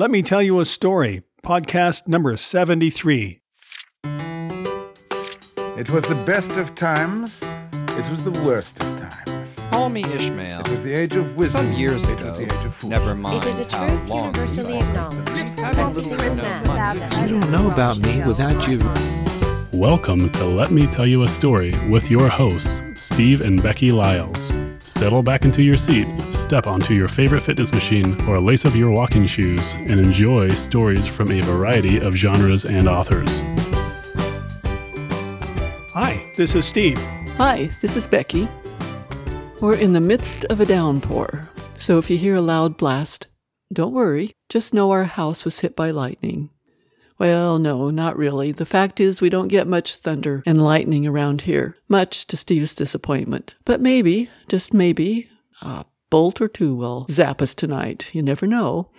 Let me tell you a story, podcast number 73. It was the best of times. It was the worst of times. Call me Ishmael. It was the age of wisdom. Some years it was ago. the age of. Never mind It is a how truth long universally we saw. acknowledged. Little This knows man money. without the You don't know about me without you. Welcome to Let Me Tell You a Story with your hosts, Steve and Becky Lyles. Settle back into your seat, step onto your favorite fitness machine, or lace up your walking shoes and enjoy stories from a variety of genres and authors. Hi, this is Steve. Hi, this is Becky. We're in the midst of a downpour, so if you hear a loud blast, don't worry. Just know our house was hit by lightning. Well, no, not really. The fact is, we don't get much thunder and lightning around here, much to Steve's disappointment. But maybe, just maybe, a bolt or two will zap us tonight. You never know.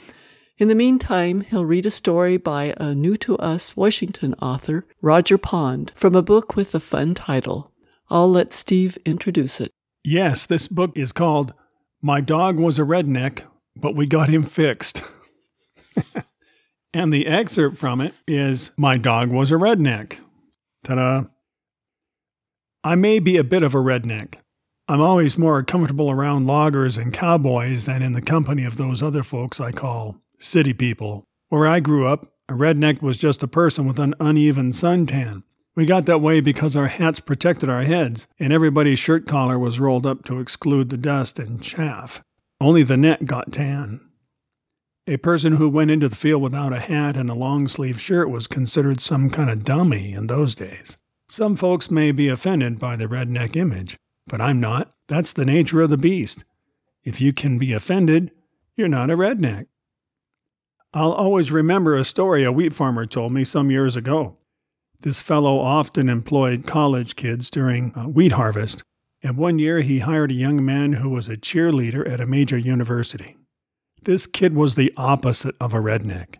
In the meantime, he'll read a story by a new to us Washington author, Roger Pond, from a book with a fun title. I'll let Steve introduce it. Yes, this book is called My Dog Was a Redneck, but We Got Him Fixed. and the excerpt from it is My Dog Was a Redneck. Ta da! I may be a bit of a redneck. I'm always more comfortable around loggers and cowboys than in the company of those other folks I call city people. Where I grew up, a redneck was just a person with an uneven suntan. We got that way because our hats protected our heads, and everybody's shirt collar was rolled up to exclude the dust and chaff. Only the neck got tan. A person who went into the field without a hat and a long sleeved shirt was considered some kind of dummy in those days. Some folks may be offended by the redneck image, but I'm not. That's the nature of the beast. If you can be offended, you're not a redneck. I'll always remember a story a wheat farmer told me some years ago. This fellow often employed college kids during wheat harvest, and one year he hired a young man who was a cheerleader at a major university. This kid was the opposite of a redneck.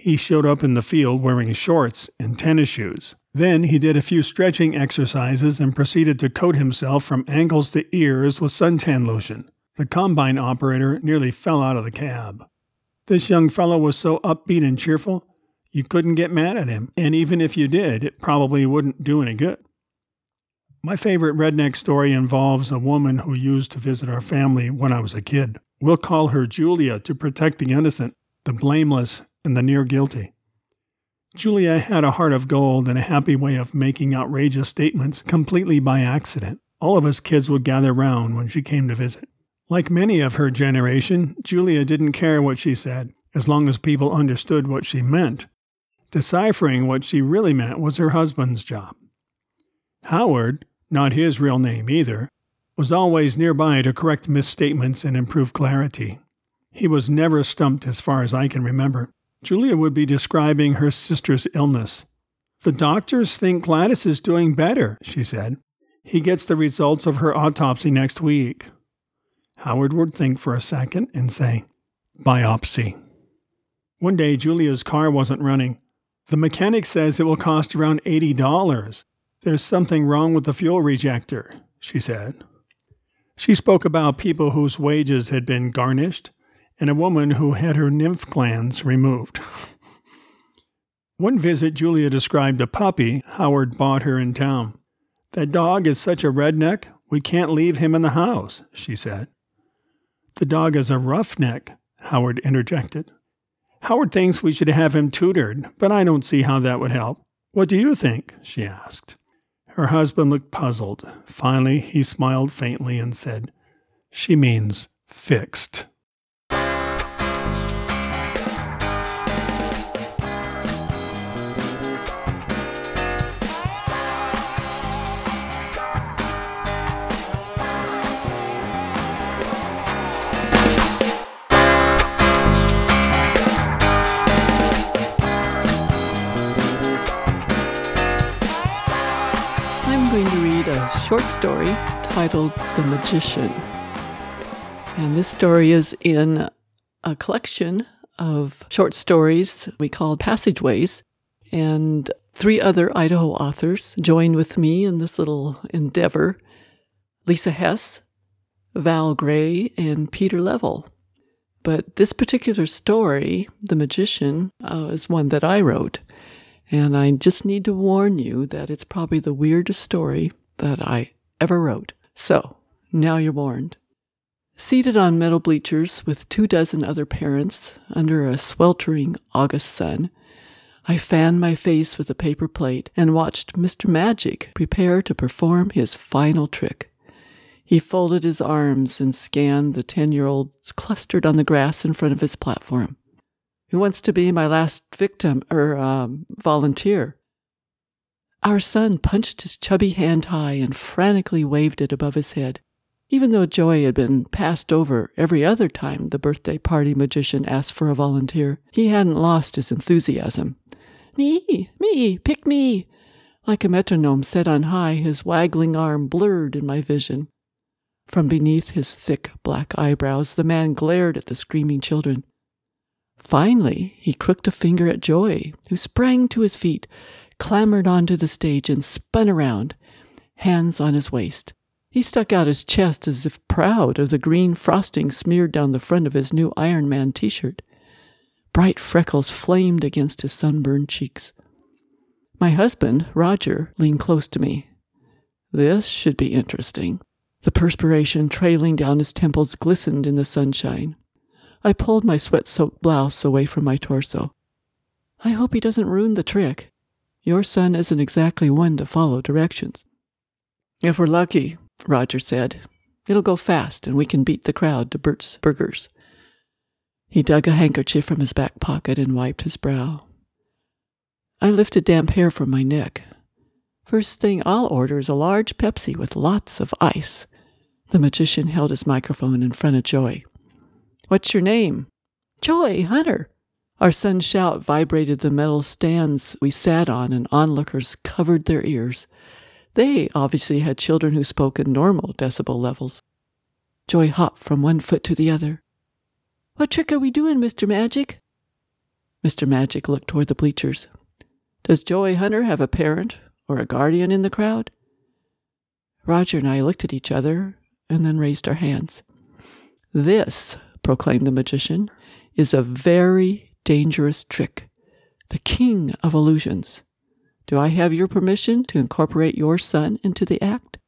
He showed up in the field wearing shorts and tennis shoes. Then he did a few stretching exercises and proceeded to coat himself from ankles to ears with suntan lotion. The combine operator nearly fell out of the cab. This young fellow was so upbeat and cheerful, you couldn't get mad at him, and even if you did, it probably wouldn't do any good. My favorite redneck story involves a woman who used to visit our family when I was a kid. We'll call her Julia to protect the innocent, the blameless, and the near guilty. Julia had a heart of gold and a happy way of making outrageous statements completely by accident. All of us kids would gather round when she came to visit. Like many of her generation, Julia didn't care what she said, as long as people understood what she meant. Deciphering what she really meant was her husband's job. Howard, not his real name either, was always nearby to correct misstatements and improve clarity. He was never stumped as far as I can remember. Julia would be describing her sister's illness. The doctors think Gladys is doing better, she said. He gets the results of her autopsy next week. Howard would think for a second and say, biopsy. One day, Julia's car wasn't running. The mechanic says it will cost around $80. There's something wrong with the fuel rejector, she said. She spoke about people whose wages had been garnished and a woman who had her nymph glands removed. One visit, Julia described a puppy Howard bought her in town. That dog is such a redneck, we can't leave him in the house, she said. The dog is a roughneck, Howard interjected. Howard thinks we should have him tutored, but I don't see how that would help. What do you think? she asked. Her husband looked puzzled. Finally, he smiled faintly and said, She means fixed. Titled The Magician. And this story is in a collection of short stories we call Passageways. And three other Idaho authors joined with me in this little endeavor Lisa Hess, Val Gray, and Peter Level. But this particular story, The Magician, uh, is one that I wrote. And I just need to warn you that it's probably the weirdest story that I ever wrote. So, now you're warned. Seated on metal bleachers with two dozen other parents under a sweltering August sun, I fanned my face with a paper plate and watched Mr. Magic prepare to perform his final trick. He folded his arms and scanned the 10 year olds clustered on the grass in front of his platform. Who wants to be my last victim or um, volunteer? Our son punched his chubby hand high and frantically waved it above his head. Even though Joy had been passed over every other time the birthday party magician asked for a volunteer, he hadn't lost his enthusiasm. Me, me, pick me! Like a metronome set on high, his waggling arm blurred in my vision. From beneath his thick black eyebrows, the man glared at the screaming children. Finally, he crooked a finger at Joy, who sprang to his feet, clambered onto the stage, and spun around, hands on his waist. He stuck out his chest as if proud of the green frosting smeared down the front of his new Iron Man t shirt. Bright freckles flamed against his sunburned cheeks. My husband, Roger, leaned close to me. This should be interesting. The perspiration trailing down his temples glistened in the sunshine. I pulled my sweat soaked blouse away from my torso. I hope he doesn't ruin the trick. Your son isn't exactly one to follow directions. If we're lucky, Roger said, it'll go fast and we can beat the crowd to Bert's Burgers. He dug a handkerchief from his back pocket and wiped his brow. I lifted damp hair from my neck. First thing I'll order is a large Pepsi with lots of ice. The magician held his microphone in front of Joy. What's your name? Joy Hunter. Our son's shout vibrated the metal stands we sat on, and onlookers covered their ears. They obviously had children who spoke in normal decibel levels. Joy hopped from one foot to the other. What trick are we doing, Mr. Magic? Mr. Magic looked toward the bleachers. Does Joy Hunter have a parent or a guardian in the crowd? Roger and I looked at each other and then raised our hands. This, proclaimed the magician, is a very dangerous trick. The king of illusions. Do I have your permission to incorporate your son into the act?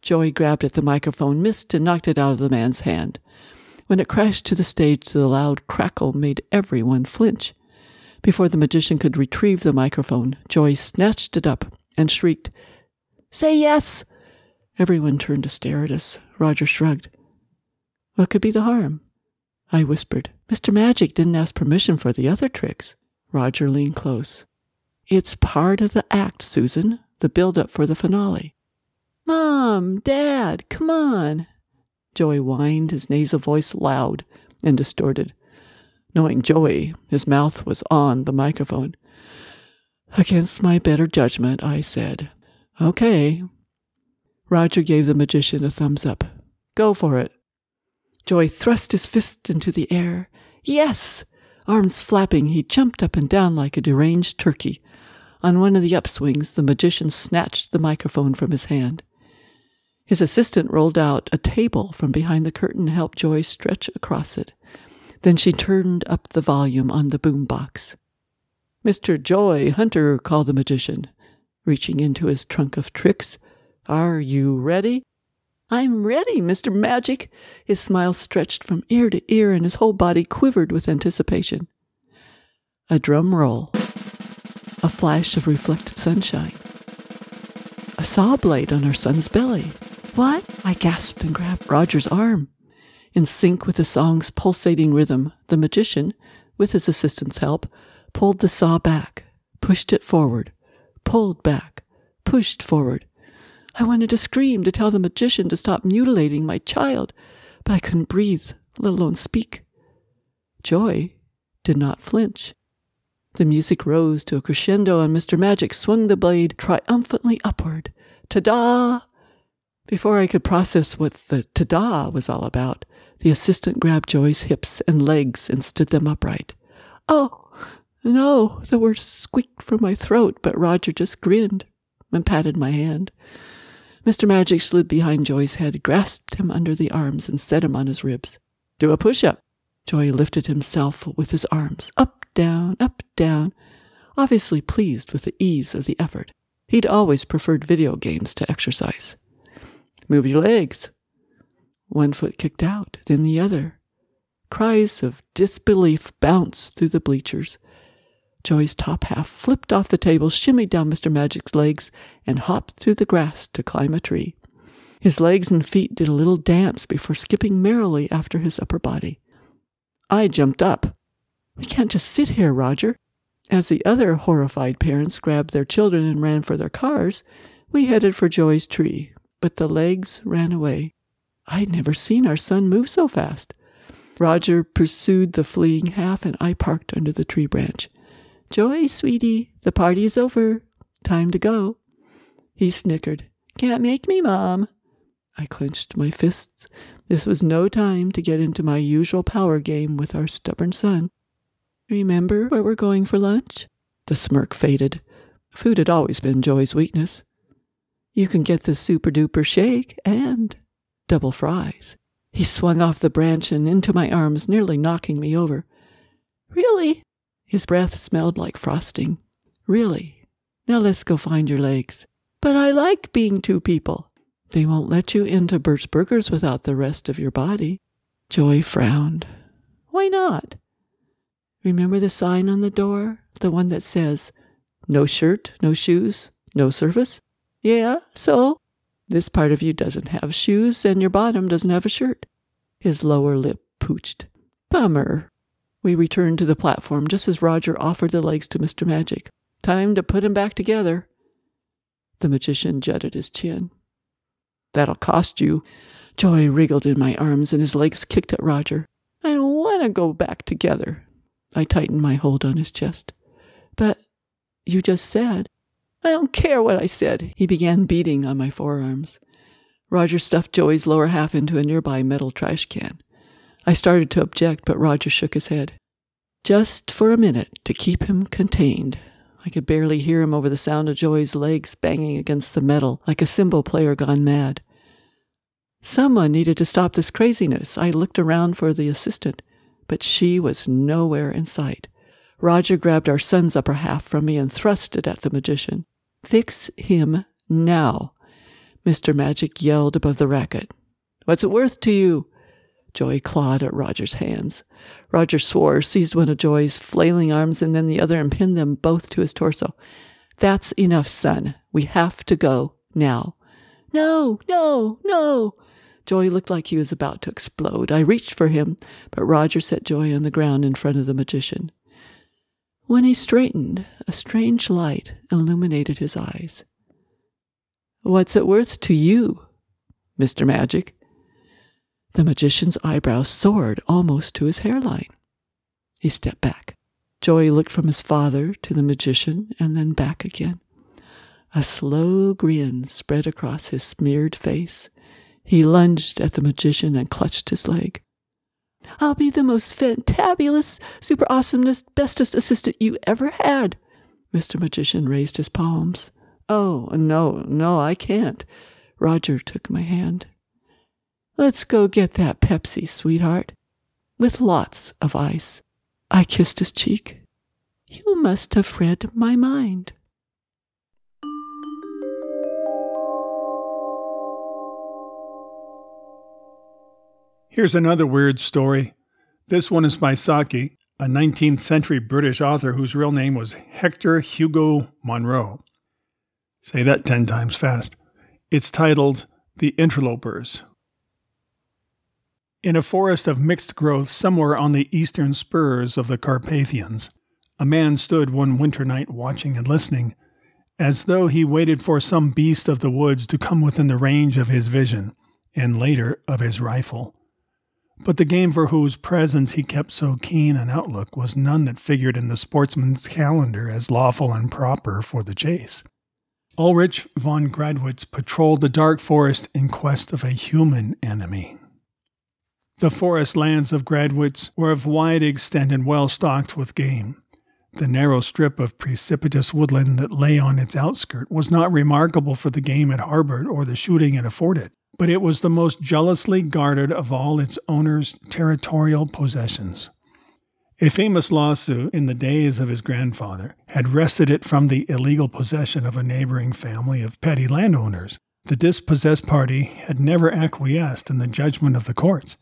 Joey grabbed at the microphone, missed, and knocked it out of the man's hand. When it crashed to the stage, the loud crackle made everyone flinch. Before the magician could retrieve the microphone, Joy snatched it up and shrieked, Say yes! Everyone turned to stare at us. Roger shrugged. What could be the harm? I whispered. Mr. Magic didn't ask permission for the other tricks. Roger leaned close. It's part of the act, Susan, the build up for the finale. Mom, Dad, come on. Joey whined, his nasal voice loud and distorted. Knowing Joey, his mouth was on the microphone. Against my better judgment, I said, Okay. Roger gave the magician a thumbs up. Go for it. Joey thrust his fist into the air. Yes! Arms flapping, he jumped up and down like a deranged turkey. On one of the upswings, the magician snatched the microphone from his hand. His assistant rolled out a table from behind the curtain and helped Joy stretch across it. Then she turned up the volume on the boom box. Mr. Joy Hunter, called the magician, reaching into his trunk of tricks. Are you ready? I'm ready, Mr. Magic. His smile stretched from ear to ear and his whole body quivered with anticipation. A drum roll. A flash of reflected sunshine. A saw blade on our son's belly. What? I gasped and grabbed Roger's arm. In sync with the song's pulsating rhythm, the magician, with his assistant's help, pulled the saw back, pushed it forward, pulled back, pushed forward. I wanted to scream to tell the magician to stop mutilating my child, but I couldn't breathe, let alone speak. Joy did not flinch. The music rose to a crescendo, and Mr. Magic swung the blade triumphantly upward. Ta da! Before I could process what the ta da was all about, the assistant grabbed Joy's hips and legs and stood them upright. Oh, no, the words squeaked from my throat, but Roger just grinned and patted my hand. Mr. Magic slid behind Joy's head, grasped him under the arms, and set him on his ribs. Do a push up. Joy lifted himself with his arms up, down, up, down, obviously pleased with the ease of the effort. He'd always preferred video games to exercise. Move your legs. One foot kicked out, then the other. Cries of disbelief bounced through the bleachers. Joy's top half flipped off the table, shimmied down Mr. Magic's legs, and hopped through the grass to climb a tree. His legs and feet did a little dance before skipping merrily after his upper body. I jumped up. We can't just sit here, Roger. As the other horrified parents grabbed their children and ran for their cars, we headed for Joy's tree, but the legs ran away. I'd never seen our son move so fast. Roger pursued the fleeing half, and I parked under the tree branch. Joy, sweetie, the party is over. Time to go. He snickered. Can't make me, Mom. I clenched my fists. This was no time to get into my usual power game with our stubborn son. Remember where we're going for lunch? The smirk faded. Food had always been Joy's weakness. You can get the super duper shake and double fries. He swung off the branch and into my arms, nearly knocking me over. Really? His breath smelled like frosting. Really? Now let's go find your legs. But I like being two people. They won't let you into Bert's Burgers without the rest of your body. Joy frowned. Why not? Remember the sign on the door? The one that says, no shirt, no shoes, no service? Yeah, so? This part of you doesn't have shoes, and your bottom doesn't have a shirt. His lower lip pooched. Bummer. We returned to the platform just as Roger offered the legs to Mr. Magic. Time to put 'em back together. The magician jutted his chin. That'll cost you. Joy wriggled in my arms and his legs kicked at Roger. I don't want to go back together. I tightened my hold on his chest. But you just said. I don't care what I said. He began beating on my forearms. Roger stuffed Joey's lower half into a nearby metal trash can. I started to object, but Roger shook his head. Just for a minute, to keep him contained. I could barely hear him over the sound of Joey's legs banging against the metal like a cymbal player gone mad. Someone needed to stop this craziness. I looked around for the assistant, but she was nowhere in sight. Roger grabbed our son's upper half from me and thrust it at the magician. Fix him now, Mr. Magic yelled above the racket. What's it worth to you? Joy clawed at Roger's hands. Roger swore, seized one of Joy's flailing arms and then the other and pinned them both to his torso. That's enough, son. We have to go now. No, no, no. Joy looked like he was about to explode. I reached for him, but Roger set Joy on the ground in front of the magician. When he straightened, a strange light illuminated his eyes. What's it worth to you, Mr. Magic? The magician's eyebrows soared almost to his hairline. He stepped back. Joy looked from his father to the magician and then back again. A slow grin spread across his smeared face. He lunged at the magician and clutched his leg. I'll be the most fantabulous, super awesomest, bestest assistant you ever had. Mr. Magician raised his palms. Oh, no, no, I can't. Roger took my hand. Let's go get that Pepsi, sweetheart. With lots of ice. I kissed his cheek. You must have read my mind. Here's another weird story. This one is by Saki, a 19th century British author whose real name was Hector Hugo Munro. Say that 10 times fast. It's titled The Interlopers. In a forest of mixed growth somewhere on the eastern spurs of the Carpathians, a man stood one winter night watching and listening, as though he waited for some beast of the woods to come within the range of his vision, and later of his rifle. But the game for whose presence he kept so keen an outlook was none that figured in the sportsman's calendar as lawful and proper for the chase. Ulrich von Gradwitz patrolled the dark forest in quest of a human enemy. The forest lands of Gradwitz were of wide extent and well stocked with game. The narrow strip of precipitous woodland that lay on its outskirt was not remarkable for the game it harbored or the shooting it afforded, but it was the most jealously guarded of all its owner's territorial possessions. A famous lawsuit in the days of his grandfather had wrested it from the illegal possession of a neighboring family of petty landowners. The dispossessed party had never acquiesced in the judgment of the courts,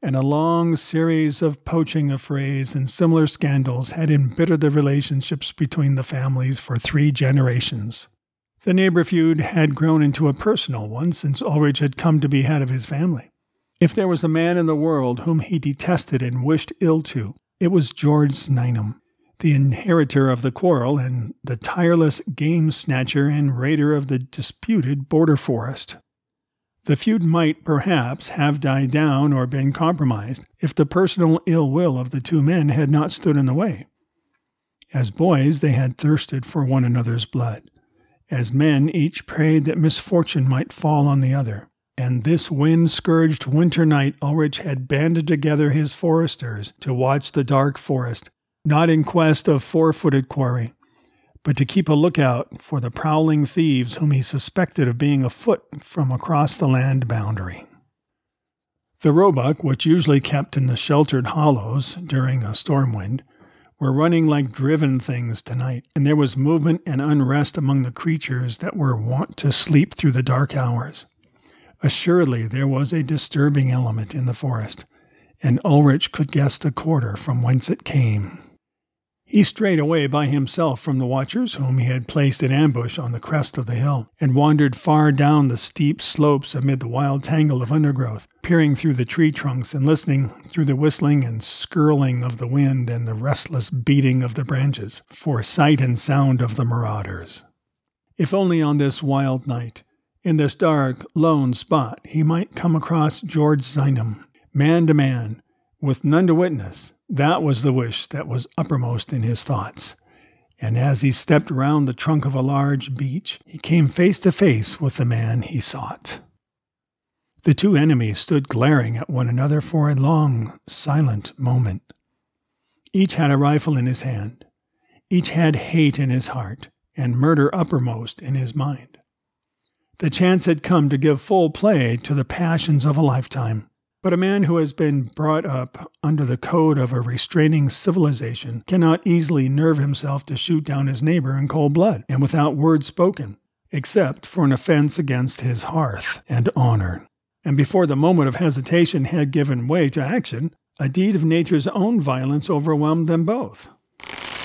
and a long series of poaching affrays and similar scandals had embittered the relationships between the families for three generations. The neighbor feud had grown into a personal one since Ulrich had come to be head of his family. If there was a man in the world whom he detested and wished ill to, it was George Znaeym, the inheritor of the quarrel and the tireless game snatcher and raider of the disputed border forest. The feud might, perhaps, have died down or been compromised if the personal ill will of the two men had not stood in the way. As boys, they had thirsted for one another's blood. As men, each prayed that misfortune might fall on the other. And this wind scourged winter night, Ulrich had banded together his foresters to watch the dark forest, not in quest of four footed quarry, but to keep a lookout for the prowling thieves whom he suspected of being afoot from across the land boundary. The roebuck, which usually kept in the sheltered hollows during a storm wind, were running like driven things tonight, and there was movement and unrest among the creatures that were wont to sleep through the dark hours. Assuredly, there was a disturbing element in the forest, and Ulrich could guess the quarter from whence it came. He strayed away by himself from the watchers whom he had placed in ambush on the crest of the hill, and wandered far down the steep slopes amid the wild tangle of undergrowth, peering through the tree trunks and listening through the whistling and skirling of the wind and the restless beating of the branches for sight and sound of the marauders. If only on this wild night, in this dark, lone spot, he might come across George Znaeym, man to man, with none to witness, that was the wish that was uppermost in his thoughts. And as he stepped round the trunk of a large beech, he came face to face with the man he sought. The two enemies stood glaring at one another for a long, silent moment. Each had a rifle in his hand. Each had hate in his heart and murder uppermost in his mind. The chance had come to give full play to the passions of a lifetime. But a man who has been brought up under the code of a restraining civilization cannot easily nerve himself to shoot down his neighbor in cold blood and without word spoken, except for an offense against his hearth and honor. And before the moment of hesitation had given way to action, a deed of nature's own violence overwhelmed them both.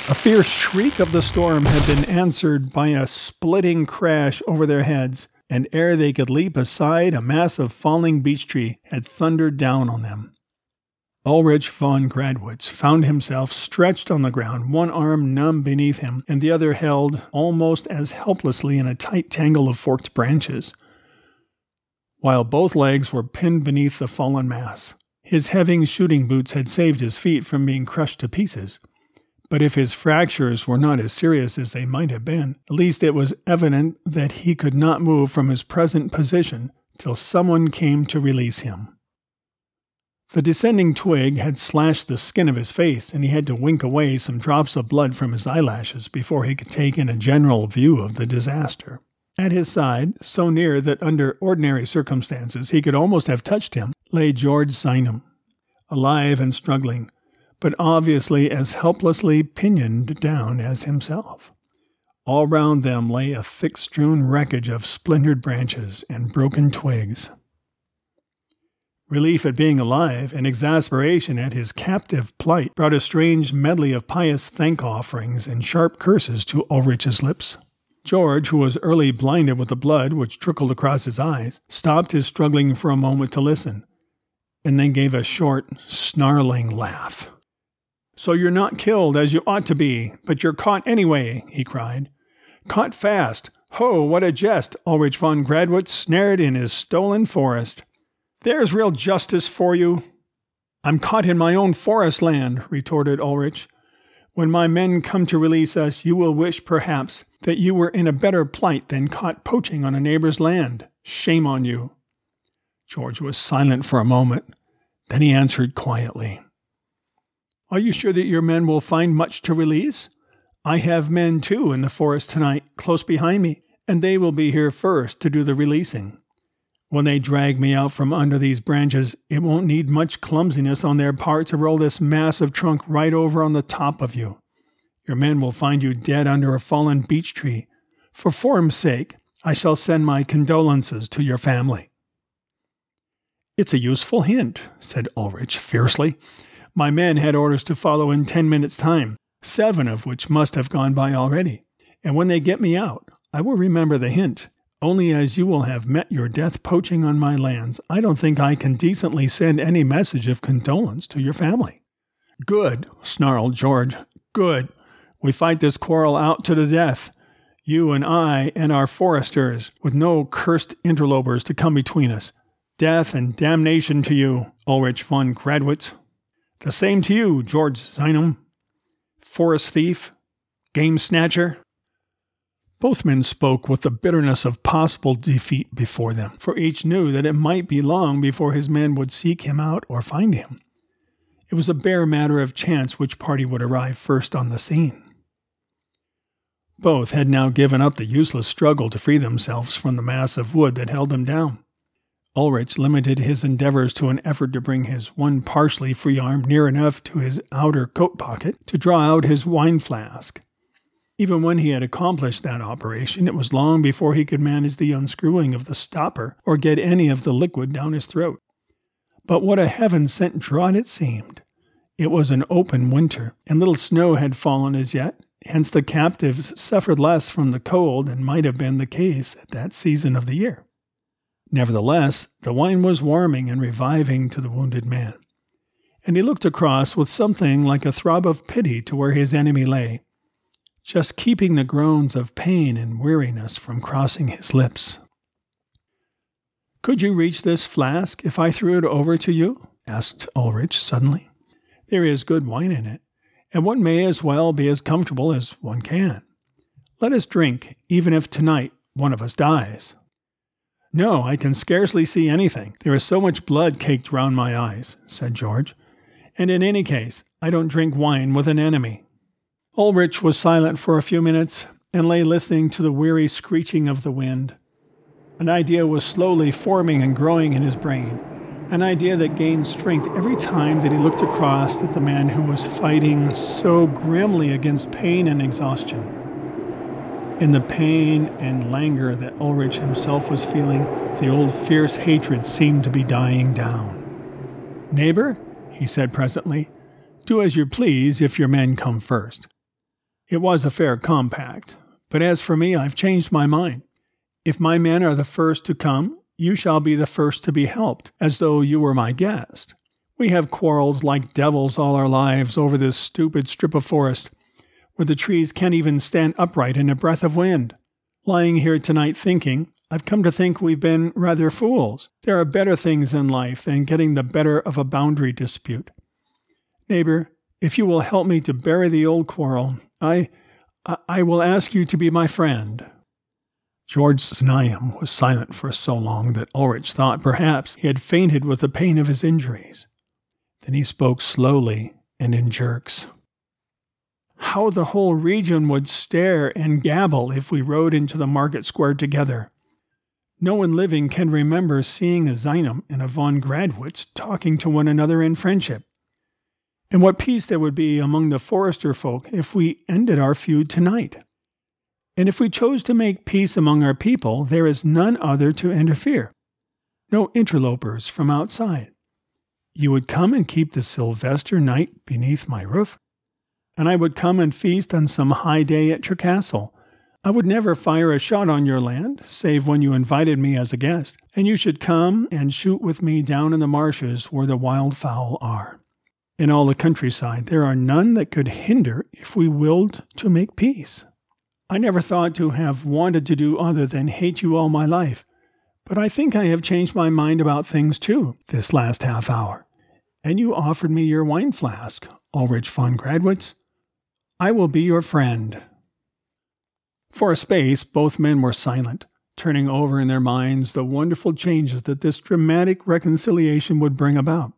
A fierce shriek of the storm had been answered by a splitting crash over their heads, and ere they could leap aside, a mass of falling beech tree had thundered down on them. Ulrich von Gradwitz found himself stretched on the ground, one arm numb beneath him, and the other held almost as helplessly in a tight tangle of forked branches, while both legs were pinned beneath the fallen mass. His heavy shooting boots had saved his feet from being crushed to pieces. But if his fractures were not as serious as they might have been, at least it was evident that he could not move from his present position till someone came to release him. The descending twig had slashed the skin of his face, and he had to wink away some drops of blood from his eyelashes before he could take in a general view of the disaster. At his side, so near that under ordinary circumstances he could almost have touched him, lay George Znaeym, alive and struggling, but obviously as helplessly pinioned down as himself. All round them lay a thick strewn wreckage of splintered branches and broken twigs. Relief at being alive and exasperation at his captive plight brought a strange medley of pious thank offerings and sharp curses to Ulrich's lips. George, who was early blinded with the blood which trickled across his eyes, stopped his struggling for a moment to listen, and then gave a short, snarling laugh. So you're not killed as you ought to be, but you're caught anyway, he cried. Caught fast. Ho, what a jest, Ulrich von Gradwitz snared in his stolen forest. There's real justice for you. I'm caught in my own forest land, retorted Ulrich. When my men come to release us, you will wish, perhaps, that you were in a better plight than caught poaching on a neighbor's land. Shame on you. George was silent for a moment. Then he answered quietly. Are you sure that your men will find much to release? I have men too in the forest tonight, close behind me, and they will be here first to do the releasing. When they drag me out from under these branches, it won't need much clumsiness on their part to roll this massive trunk right over on the top of you. Your men will find you dead under a fallen beech tree. For form's sake, I shall send my condolences to your family. It's a useful hint, said Ulrich fiercely. My men had orders to follow in ten minutes' time, seven of which must have gone by already. And when they get me out, I will remember the hint. Only as you will have met your death poaching on my lands, I don't think I can decently send any message of condolence to your family. Good, snarled George. Good. We fight this quarrel out to the death. You and I and our foresters, with no cursed interlopers to come between us. Death and damnation to you, Ulrich von Gradwitz. The same to you, George Znaeym. Forest thief, game snatcher, both men spoke with the bitterness of possible defeat before them, for each knew that it might be long before his men would seek him out or find him. It was a bare matter of chance which party would arrive first on the scene. Both had now given up the useless struggle to free themselves from the mass of wood that held them down. Ulrich limited his endeavors to an effort to bring his one partially free arm near enough to his outer coat pocket to draw out his wine flask. Even when he had accomplished that operation, it was long before he could manage the unscrewing of the stopper or get any of the liquid down his throat. But what a heaven sent draught it seemed! It was an open winter, and little snow had fallen as yet, hence the captives suffered less from the cold than might have been the case at that season of the year. Nevertheless, the wine was warming and reviving to the wounded man, and he looked across with something like a throb of pity to where his enemy lay, just keeping the groans of pain and weariness from crossing his lips. Could you reach this flask if I threw it over to you? asked Ulrich suddenly. There is good wine in it, and one may as well be as comfortable as one can. Let us drink, even if tonight one of us dies. No, I can scarcely see anything. There is so much blood caked round my eyes, said George. And in any case, I don't drink wine with an enemy. Ulrich was silent for a few minutes and lay listening to the weary screeching of the wind. An idea was slowly forming and growing in his brain, an idea that gained strength every time that he looked across at the man who was fighting so grimly against pain and exhaustion. In the pain and languor that Ulrich himself was feeling, the old fierce hatred seemed to be dying down. Neighbor, he said presently, do as you please if your men come first. It was a fair compact, but as for me, I've changed my mind. If my men are the first to come, you shall be the first to be helped, as though you were my guest. We have quarreled like devils all our lives over this stupid strip of forest, where the trees can't even stand upright in a breath of wind. Lying here tonight thinking, I've come to think we've been rather fools. There are better things in life than getting the better of a boundary dispute. Neighbor, if you will help me to bury the old quarrel, I, I will ask you to be my friend. George Znaeym was silent for so long that Ulrich thought perhaps he had fainted with the pain of his injuries. Then he spoke slowly and in jerks. How the whole region would stare and gabble if we rode into the market square together. No one living can remember seeing a Znaeym and a von Gradwitz talking to one another in friendship and what peace there would be among the forester folk if we ended our feud tonight. And if we chose to make peace among our people, there is none other to interfere, no interlopers from outside. You would come and keep the Sylvester night beneath my roof, and I would come and feast on some high day at your castle. I would never fire a shot on your land, save when you invited me as a guest, and you should come and shoot with me down in the marshes where the wild fowl are in all the countryside. There are none that could hinder if we willed to make peace. I never thought to have wanted to do other than hate you all my life, but I think I have changed my mind about things too this last half hour. And you offered me your wine flask, Ulrich von Gradwitz. I will be your friend. For a space, both men were silent, turning over in their minds the wonderful changes that this dramatic reconciliation would bring about.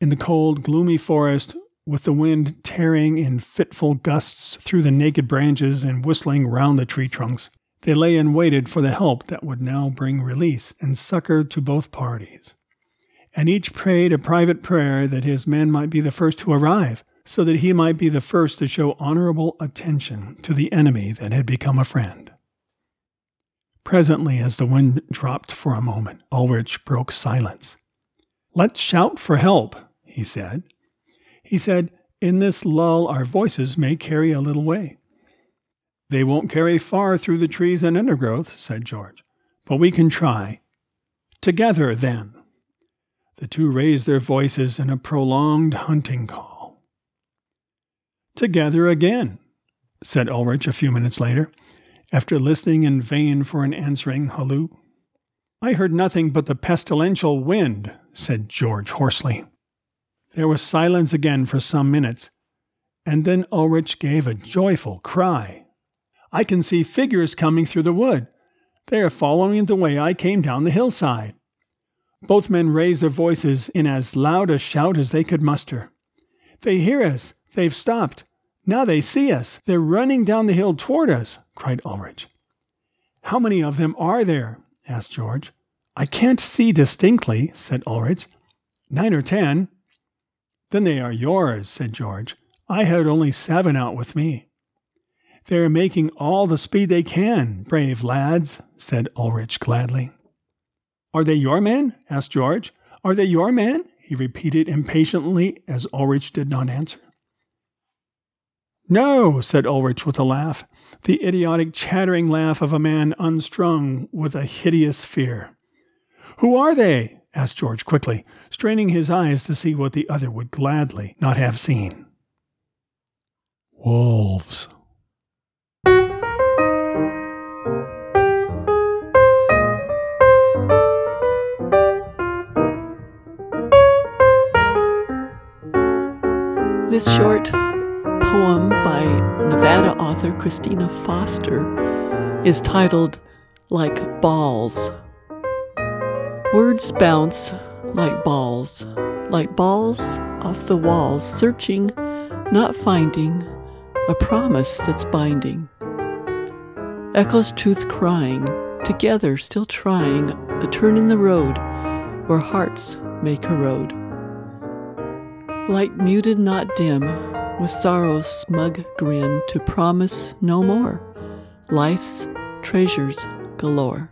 In the cold, gloomy forest, with the wind tearing in fitful gusts through the naked branches and whistling round the tree trunks, They lay and waited for the help that would now bring release and succor to both parties. And each prayed a private prayer that his men might be the first to arrive, so that he might be the first to show honorable attention to the enemy that had become a friend. Presently, as the wind dropped for a moment, Ulrich broke silence. Let's shout for help, he said. He said, In this lull, our voices may carry a little way. They won't carry far through the trees and undergrowth, said George, but we can try. Together, then. The two raised their voices in a prolonged hunting call. Together again, said Ulrich a few minutes later, after listening in vain for an answering halloo. I heard nothing but the pestilential wind, said George hoarsely. There was silence again for some minutes, and then Ulrich gave a joyful cry. I can see figures coming through the wood. They are following the way I came down the hillside. Both men raised their voices in as loud a shout as they could muster. They hear us. They've stopped. Now they see us. They're running down the hill toward us, cried Ulrich. How many of them are there? asked George. I can't see distinctly, said Ulrich. Nine or ten. Then they are yours, said George. I had only seven out with me. They are making all the speed they can, brave lads, said Ulrich gladly. Are they your men? asked George. Are they your men? he repeated impatiently as Ulrich did not answer. No, said Ulrich with a laugh, the idiotic chattering laugh of a man unstrung with a hideous fear. Who are they? asked George quickly, straining his eyes to see what the other would gladly not have seen. Wolves, This short poem by Nevada author Christina Foster is titled Like Balls. Words bounce like balls, like balls off the walls, searching, not finding a promise that's binding. Echoes truth crying, together still trying a turn in the road where hearts may corrode. Light muted, not dim, with sorrow's smug grin to promise no more life's treasures galore.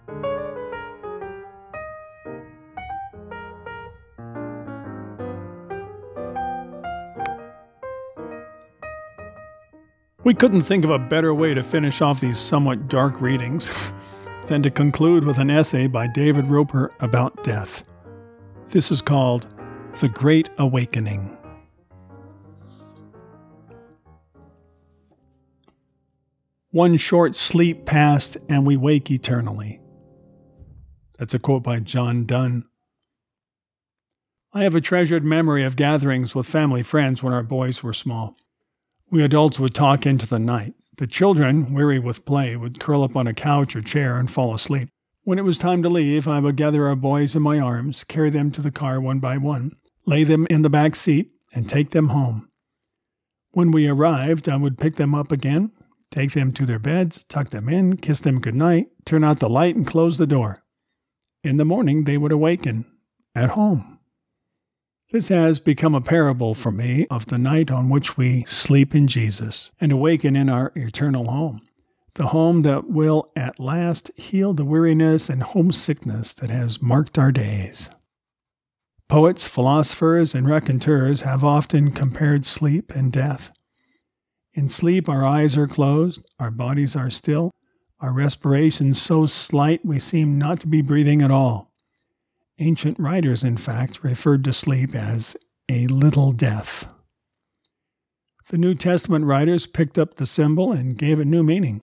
We couldn't think of a better way to finish off these somewhat dark readings than to conclude with an essay by David Roper about death. This is called The Great Awakening. One short sleep passed, and we wake eternally. That's a quote by John Donne. I have a treasured memory of gatherings with family friends when our boys were small. We adults would talk into the night. The children, weary with play, would curl up on a couch or chair and fall asleep. When it was time to leave, I would gather our boys in my arms, carry them to the car one by one, lay them in the back seat, and take them home. When we arrived, I would pick them up again, take them to their beds, tuck them in, kiss them good night, turn out the light, and close the door. In the morning, they would awaken at home. This has become a parable for me of the night on which we sleep in Jesus and awaken in our eternal home, the home that will at last heal the weariness and homesickness that has marked our days. Poets, philosophers, and raconteurs have often compared sleep and death. In sleep, our eyes are closed, our bodies are still, our respiration so slight we seem not to be breathing at all. Ancient writers, in fact, referred to sleep as a little death. The New Testament writers picked up the symbol and gave it new meaning,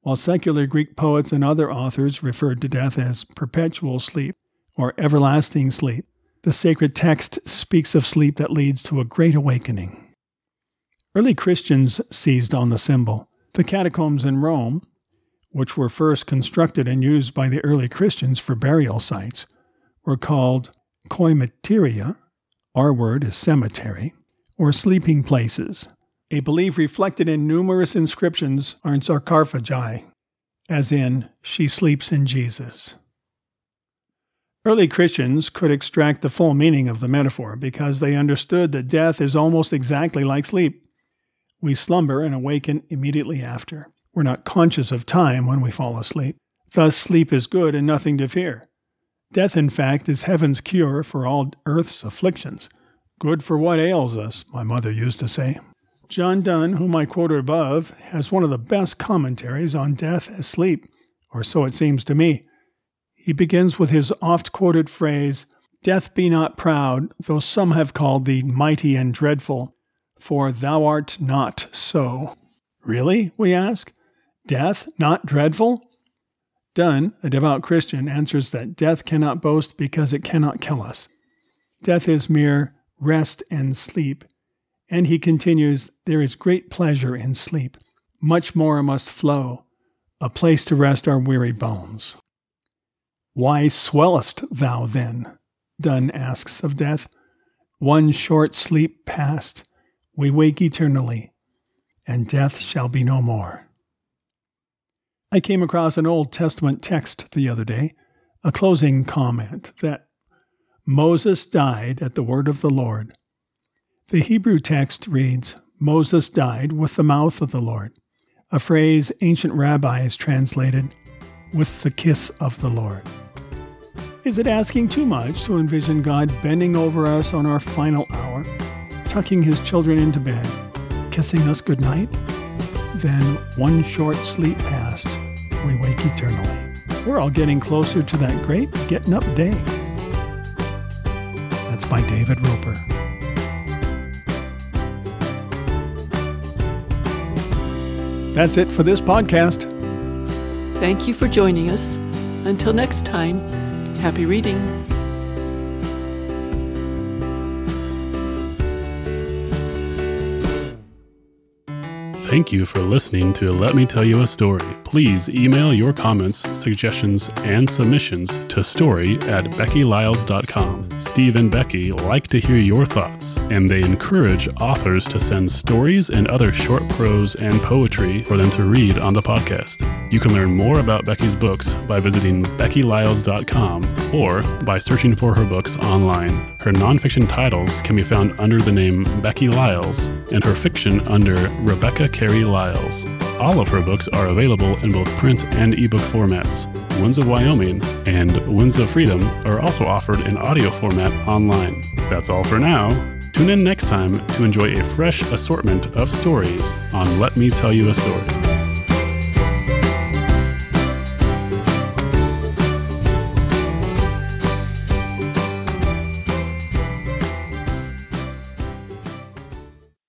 while secular Greek poets and other authors referred to death as perpetual sleep or everlasting sleep. The sacred text speaks of sleep that leads to a great awakening. Early Christians seized on the symbol. The catacombs in Rome, which were first constructed and used by the early Christians for burial sites, were called coimateria, our word is cemetery, or sleeping places, a belief reflected in numerous inscriptions on sarcophagi. as in, she sleeps in Jesus. Early Christians could extract the full meaning of the metaphor because they understood that death is almost exactly like sleep. We slumber and awaken immediately after. We're not conscious of time when we fall asleep. Thus, sleep is good and nothing to fear. Death, in fact, is heaven's cure for all earth's afflictions. Good for what ails us, my mother used to say. John Donne, whom I quoted above, has one of the best commentaries on death as sleep, or so it seems to me. He begins with his oft quoted phrase, Death be not proud, though some have called thee mighty and dreadful, for thou art not so. Really? we ask. Death not dreadful? Donne, a devout Christian, answers that death cannot boast because it cannot kill us. Death is mere rest and sleep. And he continues, There is great pleasure in sleep. Much more must flow, a place to rest our weary bones. Why swellest thou then? Donne asks of death. One short sleep past, we wake eternally, and death shall be no more. I came across an Old Testament text the other day, a closing comment that Moses died at the word of the Lord. The Hebrew text reads, Moses died with the mouth of the Lord, a phrase ancient rabbis translated, with the kiss of the Lord. Is it asking too much to envision God bending over us on our final hour, tucking his children into bed, kissing us goodnight? Then, one short sleep past, we wake eternally. We're all getting closer to that great getting up day. That's by David Roper. That's it for this podcast. Thank you for joining us. Until next time, happy reading. Thank you for listening to Let Me Tell You a Story. Please email your comments, suggestions, and submissions to story at beckylyles.com. Steve and Becky like to hear your thoughts, and they encourage authors to send stories and other short prose and poetry for them to read on the podcast. You can learn more about Becky's books by visiting beckylyles.com or by searching for her books online. Her nonfiction titles can be found under the name Becky Lyles, and her fiction under Rebecca Carey Lyles. All of her books are available in both print and ebook formats. Winds of Wyoming and Winds of Freedom are also offered in audio format online. That's all for now. Tune in next time to enjoy a fresh assortment of stories on Let Me Tell You a Story.